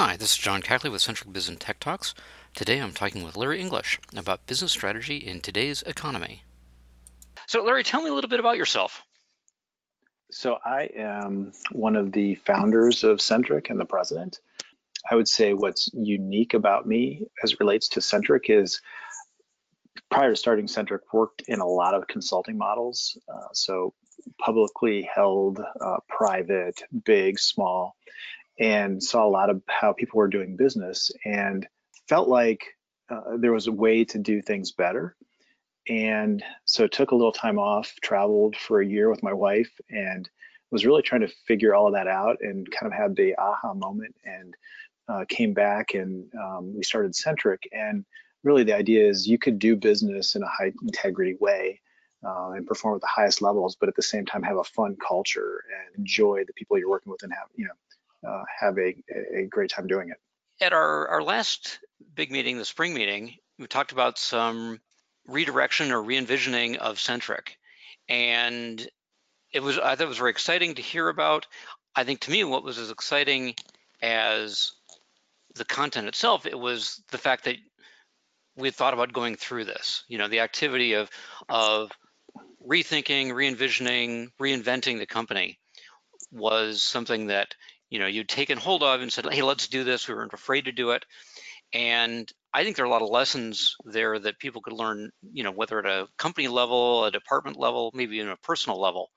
Hi, this is John Cackley with Centric Biz and Tech Talks. Today I'm talking with Larry English about business strategy in today's economy. So, Larry, tell me a little bit about yourself. So, I am one of the founders of Centric and the president. I would say what's unique about me as it relates to Centric is prior to starting Centric, worked in a lot of consulting models. Uh, so, publicly held, uh, private, big, small and saw a lot of how people were doing business and felt like uh, there was a way to do things better. And so took a little time off, traveled for a year with my wife, and was really trying to figure all of that out and kind of had the aha moment and uh, came back and um, we started Centric. And really the idea is you could do business in a high integrity way uh, and perform at the highest levels, but at the same time have a fun culture and enjoy the people you're working with and have, you know, Uh, have a, a great time doing it. At our, our last big meeting, the spring meeting, we talked about some redirection or re-envisioning of Centric. And it was, I thought it was very exciting to hear about. I think to me, what was as exciting as the content itself, it was the fact that we thought about going through this, you know, the activity of, of rethinking, re-envisioning, reinventing the company was something that you know you'd taken hold of and said, hey, let's do this. We weren't afraid to do it. And I think there are a lot of lessons there that people could learn, you know, whether at a company level, a department level, maybe even a personal level.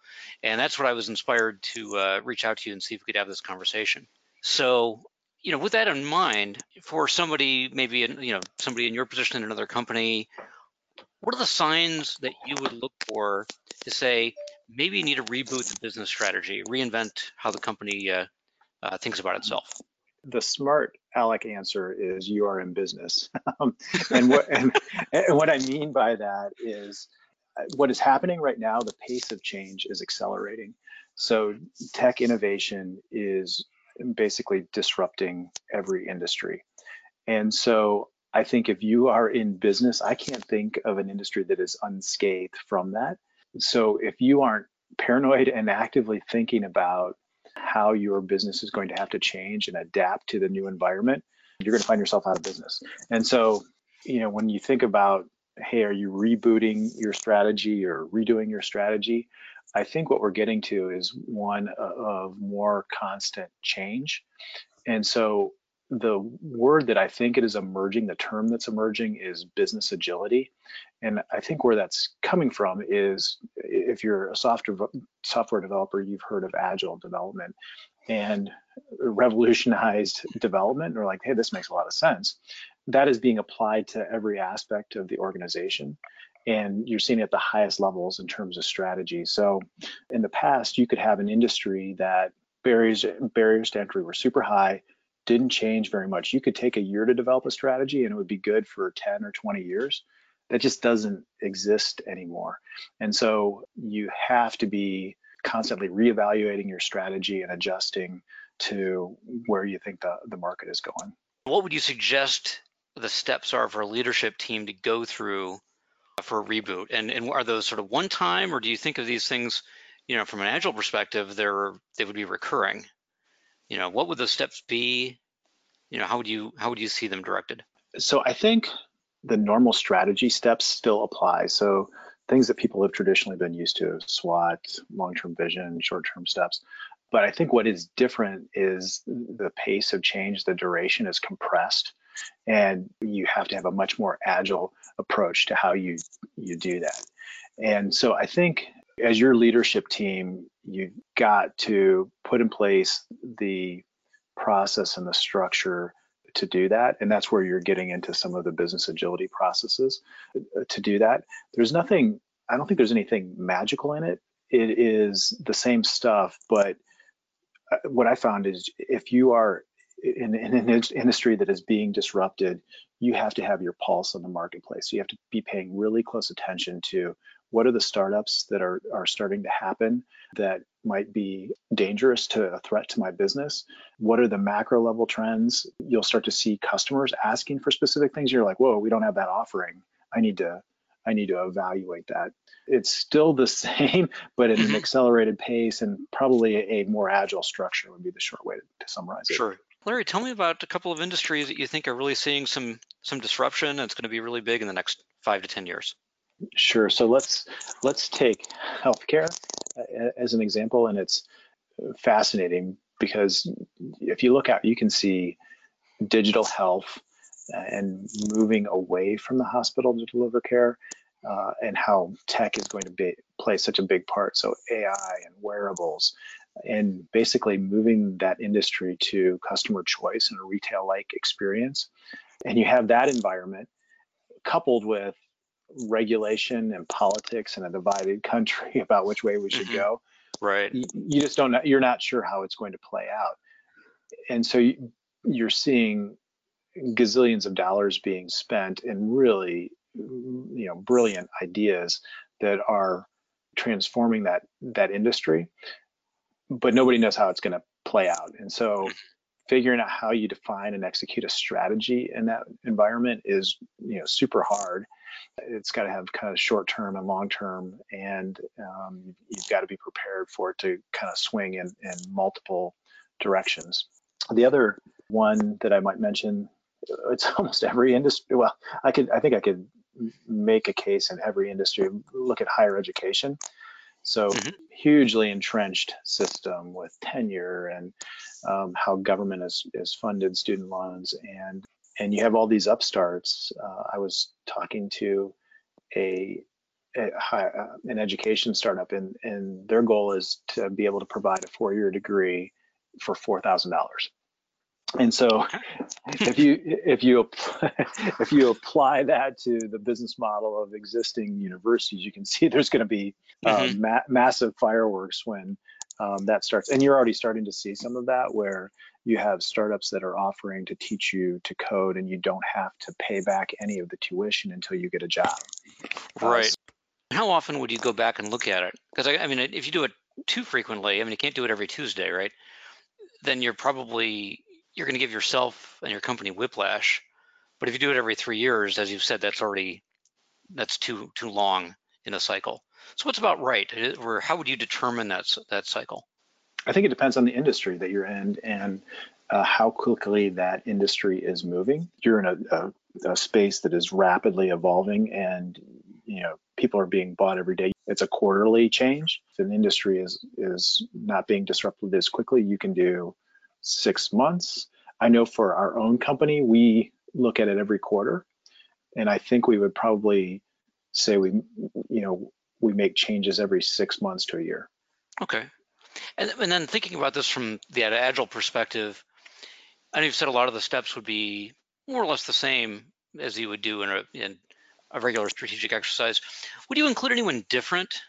And that's what I was inspired to uh, reach out to you and see if we could have this conversation. So, you know, with that in mind, for somebody, maybe, in, you know, somebody in your position in another company, what are the signs that you would look for to say, maybe you need to reboot the business strategy, reinvent how the company uh, uh, thinks about itself? The smart Alec answer is you are in business. um, and, what, and, and what I mean by that is uh, what is happening right now, the pace of change is accelerating. So tech innovation is basically disrupting every industry. And so I think if you are in business, I can't think of an industry that is unscathed from that. So if you aren't paranoid and actively thinking about how your business is going to have to change and adapt to the new environment, you're going to find yourself out of business. And so, you know, when you think about, hey, are you rebooting your strategy or redoing your strategy? I think what we're getting to is one of more constant change. And so the word that I think it is emerging, the term that's emerging is business agility. And I think where that's coming from is if you're a software software developer, you've heard of agile development and revolutionized development or like, hey, this makes a lot of sense. That is being applied to every aspect of the organization. And you're seeing it at the highest levels in terms of strategy. So in the past, you could have an industry that barriers barriers to entry were super high didn't change very much. You could take a year to develop a strategy and it would be good for 10 or 20 years. That just doesn't exist anymore. And so you have to be constantly reevaluating your strategy and adjusting to where you think the, the market is going. What would you suggest the steps are for a leadership team to go through for a reboot? And, and are those sort of one time, or do you think of these things, you know, from an agile perspective, they're they would be recurring? you know, what would those steps be? You know, how would you how would you see them directed? So I think the normal strategy steps still apply. So things that people have traditionally been used to, SWOT, long-term vision, short-term steps. But I think what is different is the pace of change, the duration is compressed, and you have to have a much more agile approach to how you you do that. And so I think as your leadership team, you've got to put in place the process and the structure to do that. And that's where you're getting into some of the business agility processes uh, to do that. There's nothing, I don't think there's anything magical in it. It is the same stuff, but uh, what I found is if you are in, in, an industry that is being disrupted, you have to have your pulse on the marketplace. You have to be paying really close attention to what are the startups that are, are starting to happen that might be dangerous to a threat to my business? What are the macro level trends? You'll start to see customers asking for specific things. You're like, whoa, we don't have that offering. I need to I need to evaluate that. It's still the same, but at an mm-hmm. accelerated pace and probably a, more agile structure would be the short way to, to summarize it. Sure. Larry, tell me about a couple of industries that you think are really seeing some some disruption and it's going to be really big in the next five to ten years. Sure. So let's let's take healthcare as an example, and it's fascinating because if you look out, you can see digital health and moving away from the hospital to deliver care, uh, and how tech is going to be, play such a big part. So AI and wearables, and basically moving that industry to customer choice and a retail-like experience. And you have that environment coupled with regulation and politics and a divided country about which way we should mm-hmm. go. Right. You, you, just don't know, you're not sure how it's going to play out. And so you, you're seeing gazillions of dollars being spent in really, you know, brilliant ideas that are transforming that that industry, but nobody knows how it's going to play out. And so mm-hmm. Figuring out how you define and execute a strategy in that environment is, you know, super hard it's got to have kind of short term and long term, and um, you've got to be prepared for it to kind of swing in, in multiple directions. The other one that I might mention, it's almost every industry. Well, I could, I think I could make a case in every industry. Look at higher education. So mm-hmm. hugely entrenched system with tenure and um, how government is, is funded student loans and and you have all these upstarts. Uh, I was talking to a, a high, uh, an education startup, and and their goal is to be able to provide a four-year degree for four thousand dollars. And so, if you if you if you apply that to the business model of existing universities, you can see there's going to be uh, mm-hmm. ma- massive fireworks when um, that starts. And you're already starting to see some of that where you have startups that are offering to teach you to code and you don't have to pay back any of the tuition until you get a job. Right. Uh, How often would you go back and look at it? Because I, I mean, if you do it too frequently, I mean, you can't do it every Tuesday, right? Then you're probably you're going to give yourself and your company whiplash. But if you do it every three years, as you've said, that's already that's too too long in a cycle. So what's about right, or how would you determine that that cycle? I think it depends on the industry that you're in and uh, how quickly that industry is moving. You're in a, a, a, space that is rapidly evolving, and you know people are being bought every day. It's a quarterly change. If an industry is is not being disrupted as quickly, you can do six months. I know for our own company, we look at it every quarter, and I think we would probably say we, you know, we make changes every six months to a year. Okay, and, and then thinking about this from the agile perspective, I know you've said a lot of the steps would be more or less the same as you would do in a, in a regular strategic exercise. Would you include anyone different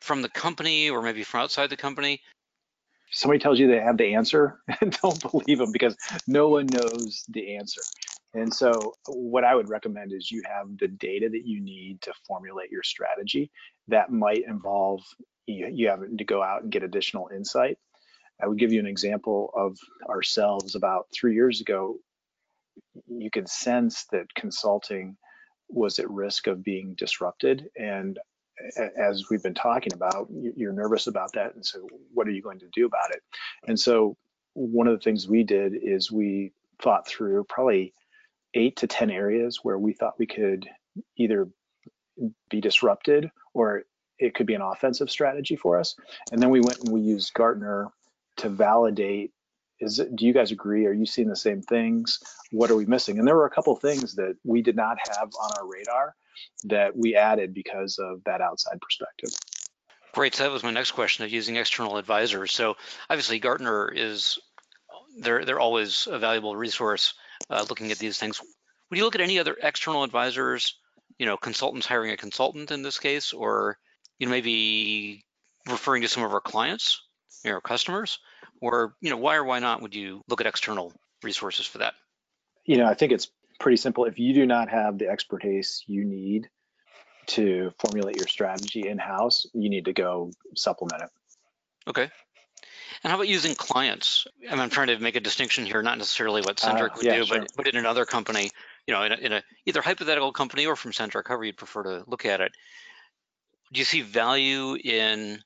from the company or maybe from outside the company? Somebody tells you they have the answer, and don't believe them because no one knows the answer. And so, what I would recommend is you have the data that you need to formulate your strategy. That might involve you, you having to go out and get additional insight. I would give you an example of ourselves about three years ago. You could sense that consulting was at risk of being disrupted. And as we've been talking about, you're nervous about that. And so, what are you going to do about it? And so, one of the things we did is we thought through probably eight to 10 areas where we thought we could either be disrupted or it could be an offensive strategy for us. And then we went and we used Gartner to validate is it, do you guys agree? Are you seeing the same things? What are we missing? And there were a couple things that we did not have on our radar that we added because of that outside perspective. Great. So that was my next question of using external advisors. So obviously Gartner is they're they're always a valuable resource uh, looking at these things. Would you look at any other external advisors? You know, consultants hiring a consultant in this case, or you know maybe referring to some of our clients, you know, customers, or you know why or why not would you look at external resources for that? You know, I think it's pretty simple. If you do not have the expertise you need to formulate your strategy in house, you need to go supplement it. Okay. And how about using clients? Mean, I'm trying to make a distinction here, not necessarily what Centric uh, would yeah, do, sure. but but in another company, you know, in a, in a either hypothetical company or from Centric, however you'd prefer to look at it. Do you see value in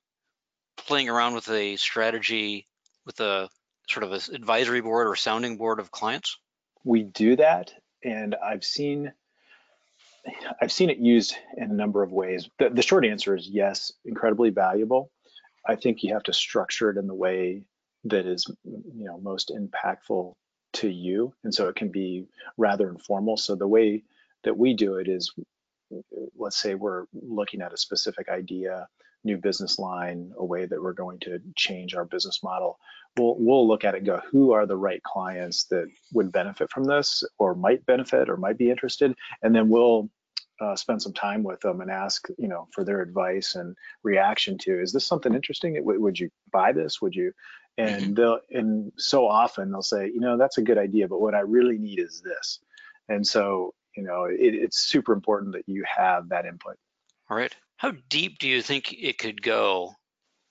playing around with a strategy with a sort of an advisory board or sounding board of clients? We do that, and I've seen I've seen it used in a number of ways. The, the short answer is yes, incredibly valuable. I think you have to structure it in the way that is, you know, most impactful to you, and so it can be rather informal. So the way that we do it is, let's say we're looking at a specific idea, new business line, a way that we're going to change our business model. We'll we'll look at it go, who are the right clients that would benefit from this, or might benefit, or might be interested, and then we'll uh, spend some time with them and ask, you know, for their advice and reaction to, is this something interesting? Would you buy this? Would you? And mm-hmm. they'll, and so often they'll say, you know, that's a good idea, but what I really need is this. And so, you know, it, it's super important that you have that input. All right. How deep do you think it could go?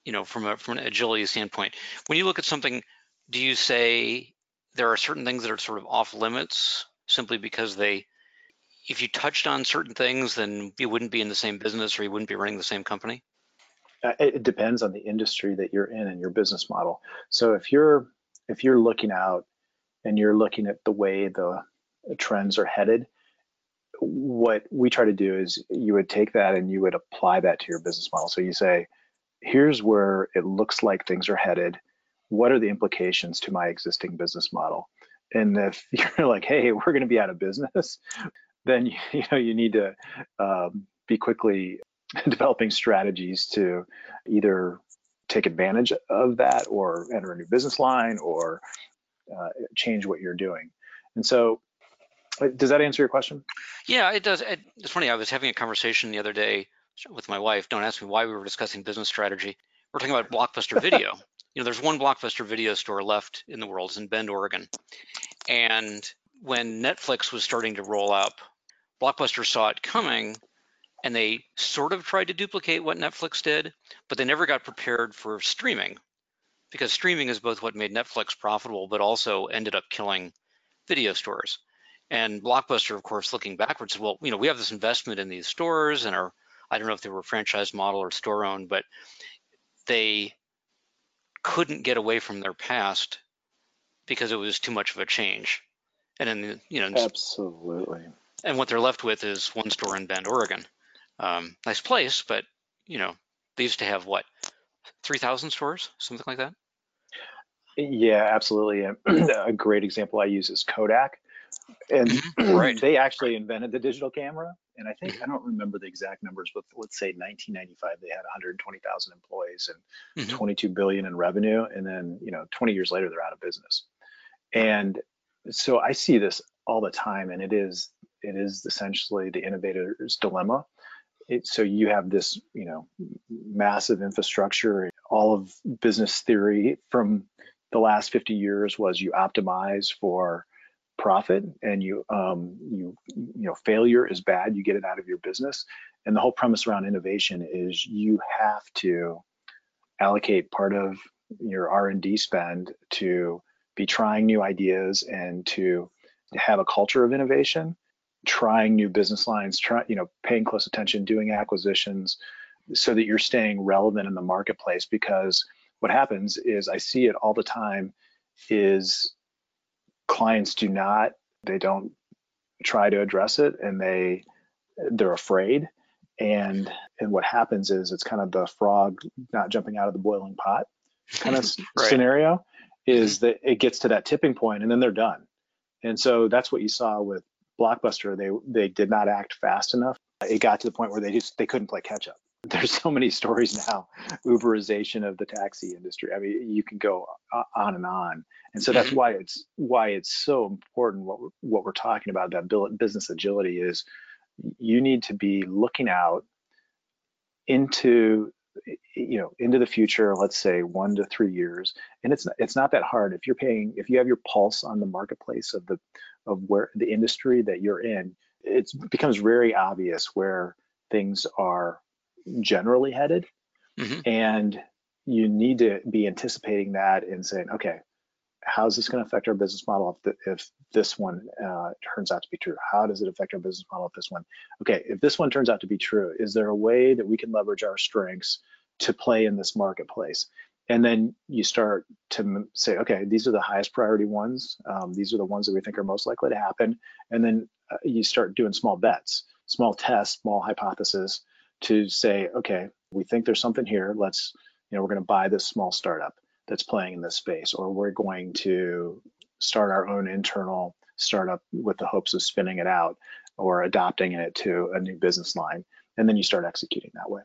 You know, from a from an agility standpoint, when you look at something, do you say there are certain things that are sort of off limits simply because they if you touched on certain things, then you wouldn't be in the same business or you wouldn't be running the same company? Uh, it depends on the industry that you're in and your business model. So if you're if you're looking out and you're looking at the way the trends are headed, what we try to do is you would take that and you would apply that to your business model. So you say, here's where it looks like things are headed. What are the implications to my existing business model? And if you're like, hey, we're going to be out of business, then you know you need to um, be quickly developing strategies to either take advantage of that or enter a new business line or uh, change what you're doing. And so, uh, does that answer your question? Yeah, it does. It's funny. I was having a conversation the other day with my wife. Don't ask me why we were discussing business strategy. We're talking about Blockbuster Video. you know, there's one Blockbuster Video store left in the world. It's in Bend, Oregon. And when Netflix was starting to roll up Blockbuster saw it coming and they sort of tried to duplicate what Netflix did, but they never got prepared for streaming because streaming is both what made Netflix profitable, but also ended up killing video stores. And Blockbuster, of course, looking backwards, well, you know, we have this investment in these stores and our, I don't know if they were franchise model or store owned, but they couldn't get away from their past because it was too much of a change. And then, you know, absolutely and what they're left with is one store in Bend, Oregon. Um, nice place, but you know, they used to have what, 3,000 stores, something like that? Yeah, absolutely. a great example I use is Kodak. And mm-hmm. right. they actually invented the digital camera. And I think, mm-hmm. I don't remember the exact numbers, but let's say 1995, they had 120,000 employees and mm-hmm. 22 billion in revenue. And then, you know, 20 years later, they're out of business. And so I see this all the time, and it is it is essentially the innovator's dilemma. It, so you have this, you know, massive infrastructure. All of business theory from the last 50 years was you optimize for profit, and you, um, you, you know, failure is bad. You get it out of your business. And the whole premise around innovation is you have to allocate part of your R&D spend to be trying new ideas and to have a culture of innovation trying new business lines, try, you know, paying close attention, doing acquisitions, so that you're staying relevant in the marketplace. Because what happens is I see it all the time is clients do not, they don't try to address it and they they're afraid. And and what happens is it's kind of the frog not jumping out of the boiling pot kind of right. scenario is mm-hmm. that it gets to that tipping point and then they're done. And so that's what you saw with Blockbuster, they they did not act fast enough. It got to the point where they just they couldn't play catch up. There's so many stories now, Uberization of the taxi industry. I mean, you can go on and on, and so that's mm-hmm. why it's why it's so important. What we're, what we're talking about that business agility is, you need to be looking out into you know into the future let's say one to three years. And it's it's not that hard. If you're paying if you have your pulse on the marketplace of the of where the industry that you're in it becomes very obvious where things are generally headed. Mm-hmm. and you need to be anticipating that and saying okay how's this going to affect our business model if, the, if this one uh, turns out to be true? How does it affect our business model if this one? Okay, if this one turns out to be true, is there a way that we can leverage our strengths to play in this marketplace? and then you start to say, okay, these are the highest priority ones. Um, these are the ones that we think are most likely to happen. And then uh, you start doing small bets, small tests, small hypotheses to say, okay, we think there's something here. Let's, you know, we're going to buy this small startup that's playing in this space, or we're going to start our own internal startup with the hopes of spinning it out or adopting it to a new business line. And then you start executing that way.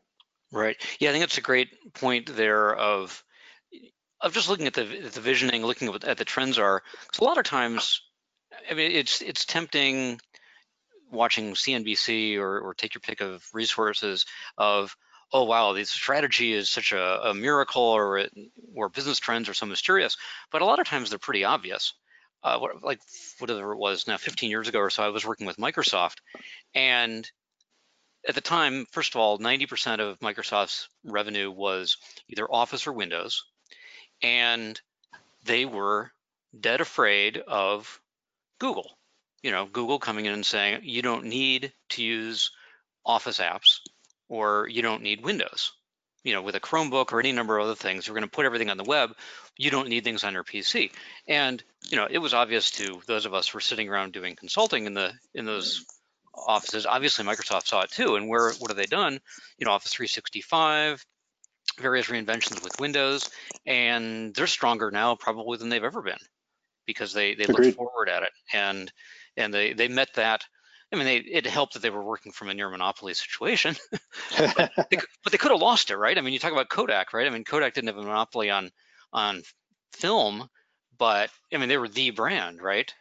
Right. Yeah, I think that's a great point there of of just looking at the at the visioning, looking at the trends are. Because a lot of times, I mean, it's it's tempting watching CNBC or or take your pick of resources of oh wow, this strategy is such a, a miracle or it, or business trends are so mysterious. But a lot of times they're pretty obvious. Uh, like whatever it was now 15 years ago or so, I was working with Microsoft, and at the time, first of all, 90% of Microsoft's revenue was either Office or Windows, and they were dead afraid of Google. You know, Google coming in and saying, you don't need to use Office apps or you don't need Windows. You know, with a Chromebook or any number of other things, we're going to put everything on the web. You don't need things on your PC. And you know, it was obvious to those of us who were sitting around doing consulting in the in those offices. Obviously, Microsoft saw it too. And where what have they done? You know, Office 365, various reinventions with Windows, and they're stronger now probably than they've ever been because they they Agreed. looked forward at it and and they they met that. I mean, they, it helped that they were working from a near monopoly situation, but, they, but they could have lost it, right? I mean, you talk about Kodak, right? I mean, Kodak didn't have a monopoly on on film, but I mean, they were the brand, right?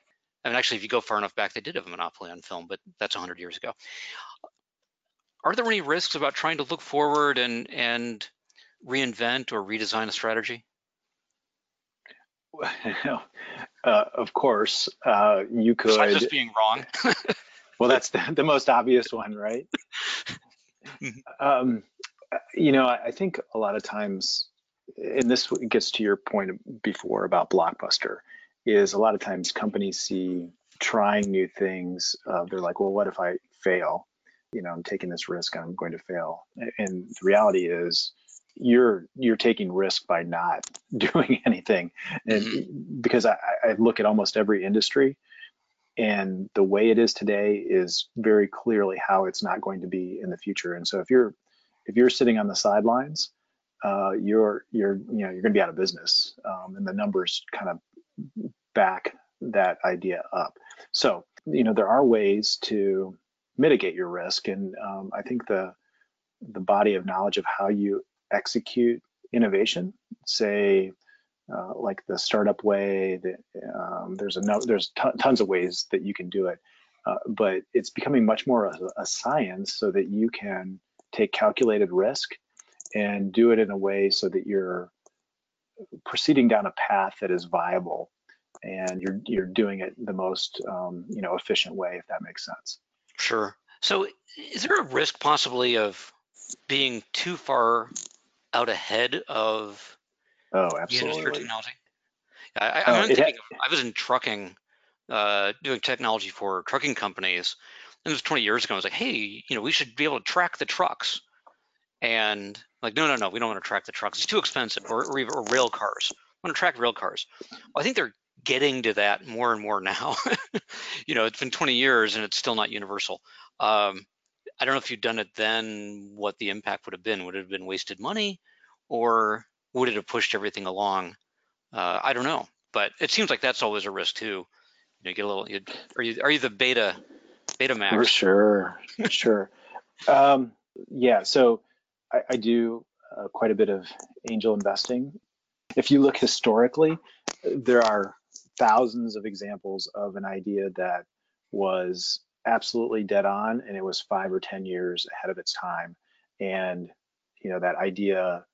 I mean, actually, if you go far enough back, they did have a monopoly on film, but that's 100 years ago. Are there any risks about trying to look forward and and reinvent or redesign a strategy? uh, of course, uh, you could. Besides just being wrong. Well, that's the, the, most obvious one, right? Mm-hmm. um, you know, I, I think a lot of times, and this gets to your point before about Blockbuster, is a lot of times companies see trying new things. Uh, they're like, well, what if I fail? You know, I'm taking this risk and I'm going to fail. And the reality is, you're you're taking risk by not doing anything and mm-hmm. because I, I look at almost every industry and the way it is today is very clearly how it's not going to be in the future. And so if you're if you're sitting on the sidelines uh, you're you're you know you're going to be out of business um, and the numbers kind of back that idea up. So you know there are ways to mitigate your risk and um, i think the the body of knowledge of how you execute innovation, say uh, like the startup way. That um, there's a no, there's tons of ways that you can do it, uh, but it's becoming much more a, a, science so that you can take calculated risk and do it in a way so that you're proceeding down a path that is viable and you're you're doing it the most um, you know efficient way if that makes sense. Sure. So is there a risk possibly of being too far out ahead of oh, absolutely. technology. I, I, am thinking of, I was in trucking, uh, doing technology for trucking companies, and it was 20 years ago. I was like, hey, you know, we should be able to track the trucks. And like, no, no, no, we don't want to track the trucks. It's too expensive. Or, or, or rail cars. I want to track rail cars. Well, I think they're getting to that more and more now. you know, it's been 20 years and it's still not universal. Um, I don't know if you'd done it then, what the impact would have been. Would it have been wasted money or would it have pushed everything along? Uh, I don't know, but it seems like that's always a risk too. You know, you get a little, You, are you, are you the beta, Betamax? For sure, sure. Um, yeah, so I, I do uh, quite a bit of angel investing. If you look historically, there are thousands of examples of an idea that was absolutely dead on and it was five or 10 years ahead of its time. And, you know, that idea,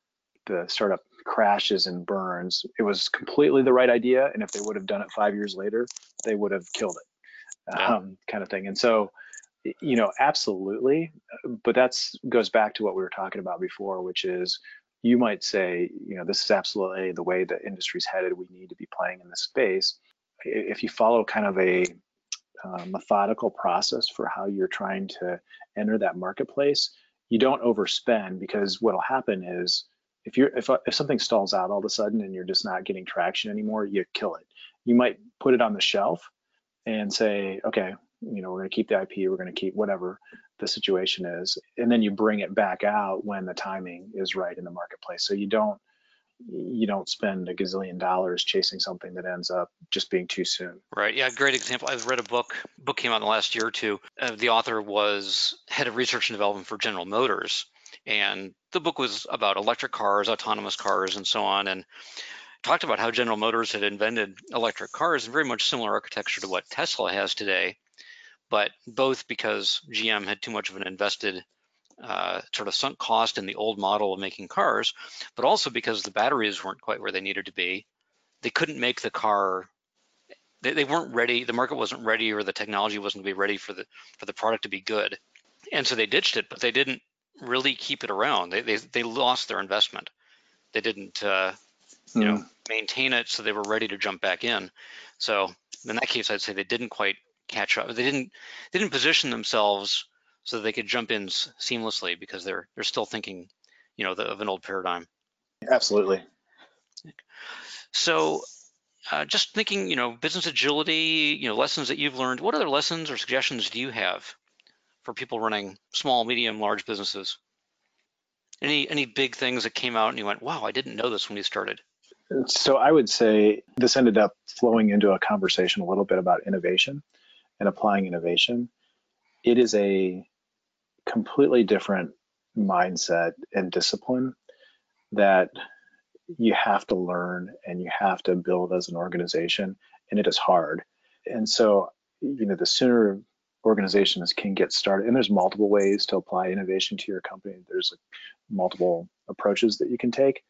the startup crashes and burns, it was completely the right idea. And if they would have done it five years later, they would have killed it, um, kind of thing. And so, you know, absolutely. But that's goes back to what we were talking about before, which is you might say, you know, this is absolutely the way the industry's headed. We need to be playing in this space. If you follow kind of a uh, methodical process for how you're trying to enter that marketplace, you don't overspend because what'll happen is if you're if, if something stalls out all of a sudden and you're just not getting traction anymore, you kill it. You might put it on the shelf and say, okay, you know, we're going to keep the IP, we're going to keep whatever the situation is, and then you bring it back out when the timing is right in the marketplace. So you don't you don't spend a gazillion dollars chasing something that ends up just being too soon. Right. Yeah. Great example. I've read a book. Book came out in the last year or two. Uh, the author was head of research and development for General Motors, and the book was about electric cars, autonomous cars, and so on, and talked about how General Motors had invented electric cars in very much similar architecture to what Tesla has today, but both because GM had too much of an invested uh, sort of sunk cost in the old model of making cars, but also because the batteries weren't quite where they needed to be. They couldn't make the car. They, they weren't ready. The market wasn't ready, or the technology wasn't to be ready for the for the product to be good, and so they ditched it. But they didn't really keep it around. They they, they lost their investment. They didn't uh, you mm. know maintain it, so they were ready to jump back in. So in that case, I'd say they didn't quite catch up. They didn't they didn't position themselves so they could jump in seamlessly because they're they're still thinking, you know, the, of an old paradigm. Absolutely. So, uh, just thinking, you know, business agility, you know, lessons that you've learned. What other lessons or suggestions do you have for people running small, medium, large businesses? Any any big things that came out and you went, wow, I didn't know this when we started. So I would say this ended up flowing into a conversation a little bit about innovation and applying innovation. It is a completely different mindset and discipline that you have to learn and you have to build as an organization and it is hard and so you know the sooner organizations can get started and there's multiple ways to apply innovation to your company there's like multiple approaches that you can take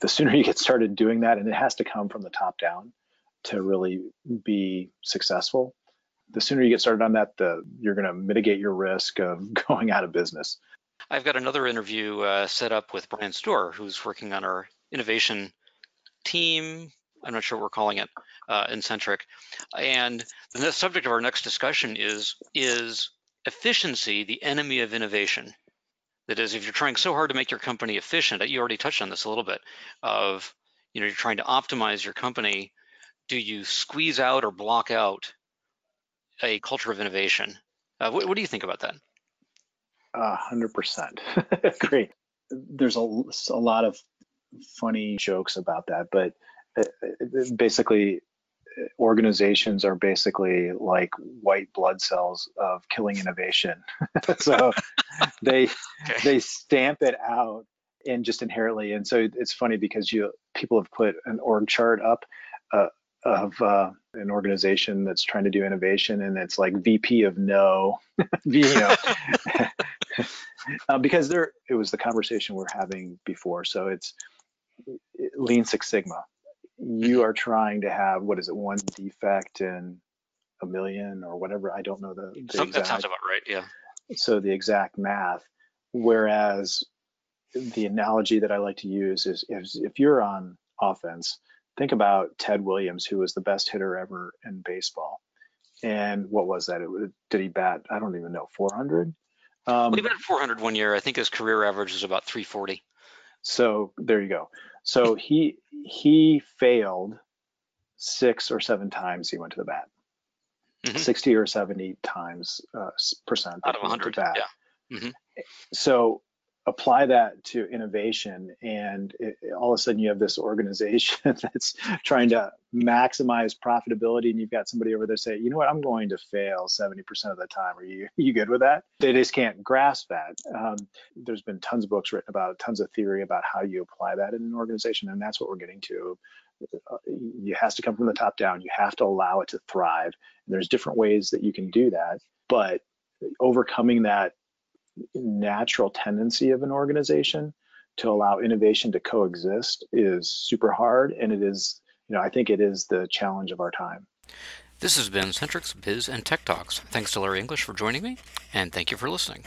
the sooner you get started doing that and it has to come from the top down to really be successful the sooner you get started on that, the you're going to mitigate your risk of going out of business. I've got another interview uh, set up with Brian Storr, who's working on our innovation team. I'm not sure what we're calling it, uh, in Centric. And the subject of our next discussion is is efficiency the enemy of innovation? That is, if you're trying so hard to make your company efficient, you already touched on this a little bit, of you know you're trying to optimize your company. Do you squeeze out or block out a culture of innovation. Uh, what, what, do you think about that? Hundred percent. Great. There's a, a lot of funny jokes about that, but uh, uh, basically, organizations are basically like white blood cells of killing innovation. so they okay. they stamp it out and just inherently. And so it's funny because you people have put an org chart up uh, of uh, an organization that's trying to do innovation and it's like VP of no, you know, uh, because there it was the conversation we're having before. So it's Lean Six Sigma. You are trying to have what is it one defect in a million or whatever. I don't know the, the exact, that sounds about right. Yeah. So the exact math. Whereas the analogy that I like to use is if, if you're on offense think about Ted Williams, who was the best hitter ever in baseball. And what was that? It, did he bat? I don't even know. 400. Um, well, he batted 400 one year. I think his career average is about 340. So there you go. So he he failed six or seven times. He went to the bat. Mm-hmm. 60 or 70 times uh, percent out of 100. Yeah. Mm-hmm. So apply that to innovation and it, all of a sudden you have this organization that's trying to maximize profitability and you've got somebody over there say you know what? I'm going to fail 70% of the time. Are you you good with that? They just can't grasp that. Um, there's been tons of books written about tons of theory about how you apply that in an organization and that's what we're getting to. Uh, it has to come from the top down. You have to allow it to thrive. And there's different ways that you can do that but overcoming that natural tendency of an organization to allow innovation to coexist is super hard and it is you know i think it is the challenge of our time this has been Centric's Biz and Tech Talks. Thanks to Larry English for joining me, and thank you for listening.